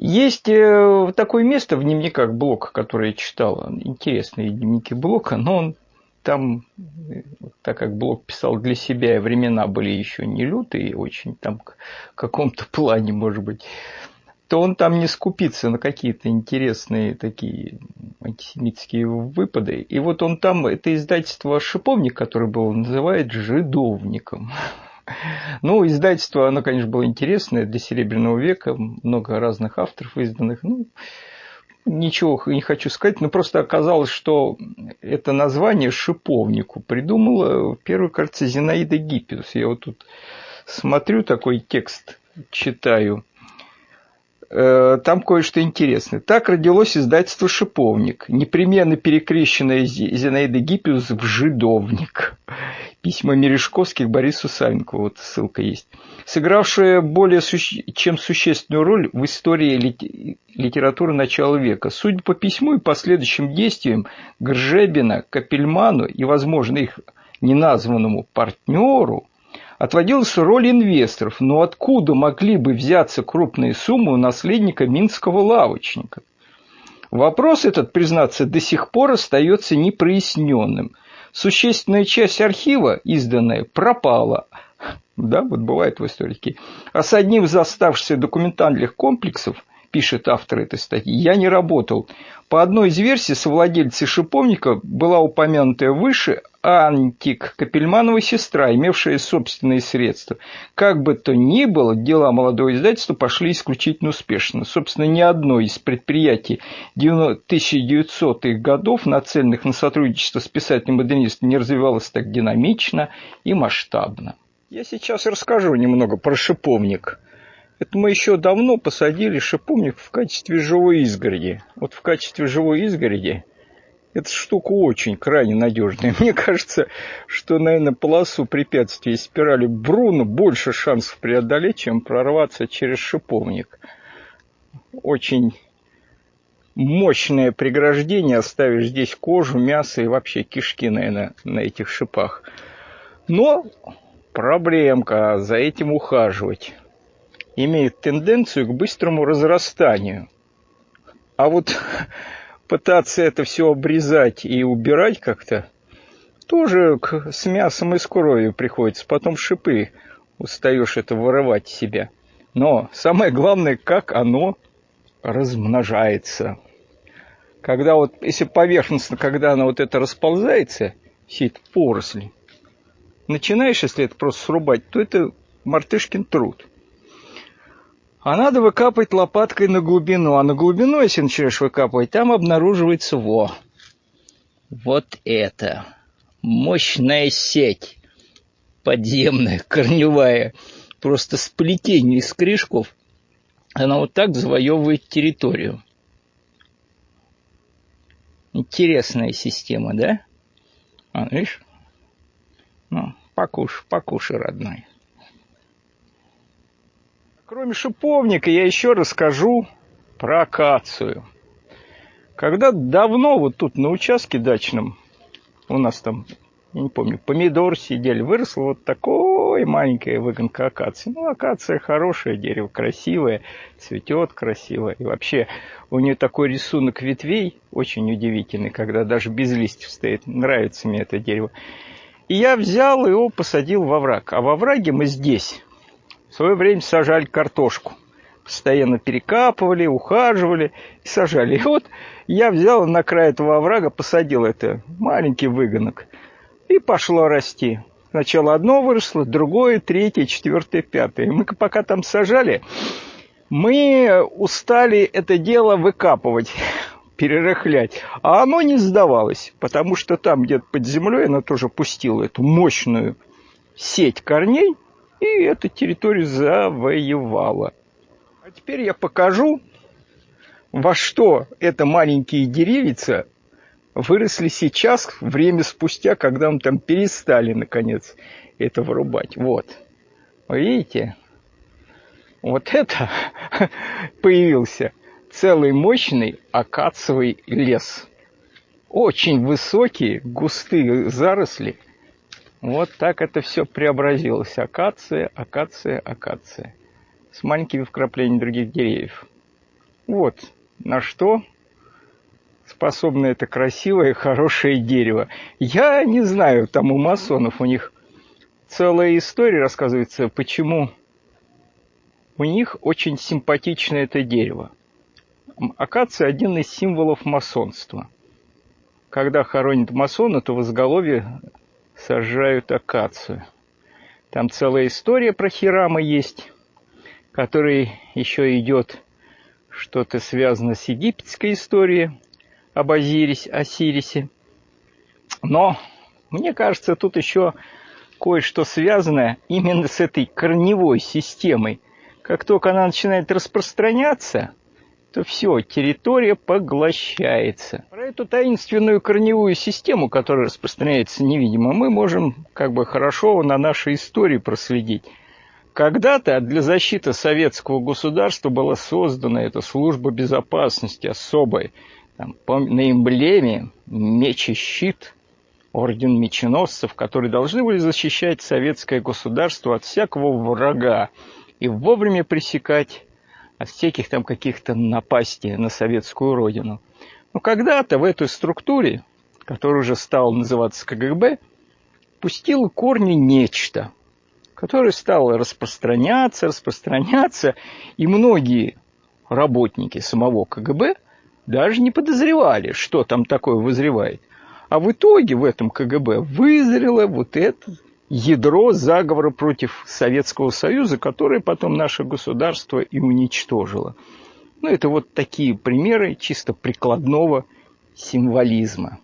Есть э, такое место в дневниках Блока, которое я читал, интересные дневники Блока, но он там, так как Блок писал для себя, и времена были еще не лютые очень, там в каком-то плане, может быть, то он там не скупится на какие-то интересные такие антисемитские выпады. И вот он там, это издательство «Шиповник», которое было, называет «жидовником». Ну, издательство, оно, конечно, было интересное для Серебряного века, много разных авторов изданных. Ну, ничего не хочу сказать, но просто оказалось, что это название шиповнику придумала первый, кажется, Зинаида Гиппиус. Я вот тут смотрю такой текст, читаю. Э, там кое-что интересное. Так родилось издательство «Шиповник», непременно перекрещенное Зинаида Гиппиус в «Жидовник». Письма Мережковских Борису Савенкову, вот ссылка есть. Сыгравшая более суще... чем существенную роль в истории литературы начала века. Судя по письму и последующим действиям Гржебина, Капельману и, возможно, их неназванному партнеру – отводилась роль инвесторов, но откуда могли бы взяться крупные суммы у наследника минского лавочника? Вопрос этот, признаться, до сих пор остается непроясненным. Существенная часть архива, изданная, пропала. Да, вот бывает в историке. А с одним из оставшихся документальных комплексов пишет автор этой статьи, я не работал. По одной из версий, совладельцей шиповника была упомянутая выше Антик, Капельманова сестра, имевшая собственные средства. Как бы то ни было, дела молодого издательства пошли исключительно успешно. Собственно, ни одно из предприятий 1900-х годов, нацеленных на сотрудничество с писателем-модернистом, не развивалось так динамично и масштабно. Я сейчас расскажу немного про шиповник. Это мы еще давно посадили шиповник в качестве живой изгороди. Вот в качестве живой изгороди эта штука очень крайне надежная. Мне кажется, что, наверное, полосу препятствий спирали Бруно больше шансов преодолеть, чем прорваться через шиповник. Очень мощное преграждение, оставишь здесь кожу, мясо и вообще кишки, наверное, на этих шипах. Но проблемка, за этим ухаживать имеет тенденцию к быстрому разрастанию. А вот пытаться это все обрезать и убирать как-то, тоже с мясом и с кровью приходится. Потом шипы устаешь это вырывать себя. Но самое главное, как оно размножается. Когда вот, если поверхностно, когда оно вот это расползается, все это поросли, начинаешь, если это просто срубать, то это мартышкин труд. А надо выкапывать лопаткой на глубину. А на глубину, если начинаешь выкапывать, там обнаруживается во. Вот это. Мощная сеть. Подземная, корневая. Просто сплетение из корешков. Она вот так завоевывает территорию. Интересная система, да? А, видишь? Ну, покушай, покушай, родной. Кроме шиповника я еще расскажу про акацию. Когда давно вот тут на участке дачном, у нас там, я не помню, помидор сидели, выросло вот такое маленькое выгонка акации. Ну, акация хорошее дерево, красивое, цветет красиво. И вообще у нее такой рисунок ветвей очень удивительный, когда даже без листьев стоит. Нравится мне это дерево. И я взял его, посадил во враг. А во враге мы здесь свое время сажали картошку. Постоянно перекапывали, ухаживали и сажали. И вот я взял на край этого оврага, посадил это, маленький выгонок, и пошло расти. Сначала одно выросло, другое, третье, четвертое, пятое. И мы пока там сажали, мы устали это дело выкапывать, перерыхлять. А оно не сдавалось, потому что там где-то под землей оно тоже пустило эту мощную сеть корней – и эту территорию завоевала. А теперь я покажу, во что это маленькие деревица выросли сейчас, время спустя, когда мы там перестали, наконец, это вырубать. Вот. Вы видите? Вот это появился целый мощный акациевый лес. Очень высокие, густые заросли – вот так это все преобразилось. Акация, акация, акация. С маленькими вкраплениями других деревьев. Вот на что способно это красивое, хорошее дерево. Я не знаю, там у масонов у них целая история рассказывается, почему у них очень симпатичное это дерево. Акация – один из символов масонства. Когда хоронят масона, то в изголовье сажают акацию. Там целая история про Хирама есть, который еще идет что-то связано с египетской историей об Азирисе, Осирисе. Но мне кажется, тут еще кое-что связанное именно с этой корневой системой. Как только она начинает распространяться, то все, территория поглощается. Про эту таинственную корневую систему, которая распространяется невидимо, мы можем как бы хорошо на нашей истории проследить. Когда-то для защиты советского государства была создана эта служба безопасности особая. Там, на эмблеме меч и щит, орден меченосцев, которые должны были защищать советское государство от всякого врага и вовремя пресекать от всяких там каких-то напастей на советскую родину. Но когда-то в этой структуре, которая уже стала называться КГБ, пустило корни нечто – который стал распространяться, распространяться, и многие работники самого КГБ даже не подозревали, что там такое вызревает. А в итоге в этом КГБ вызрело вот это ядро заговора против Советского Союза, которое потом наше государство и уничтожило. Ну, это вот такие примеры чисто прикладного символизма.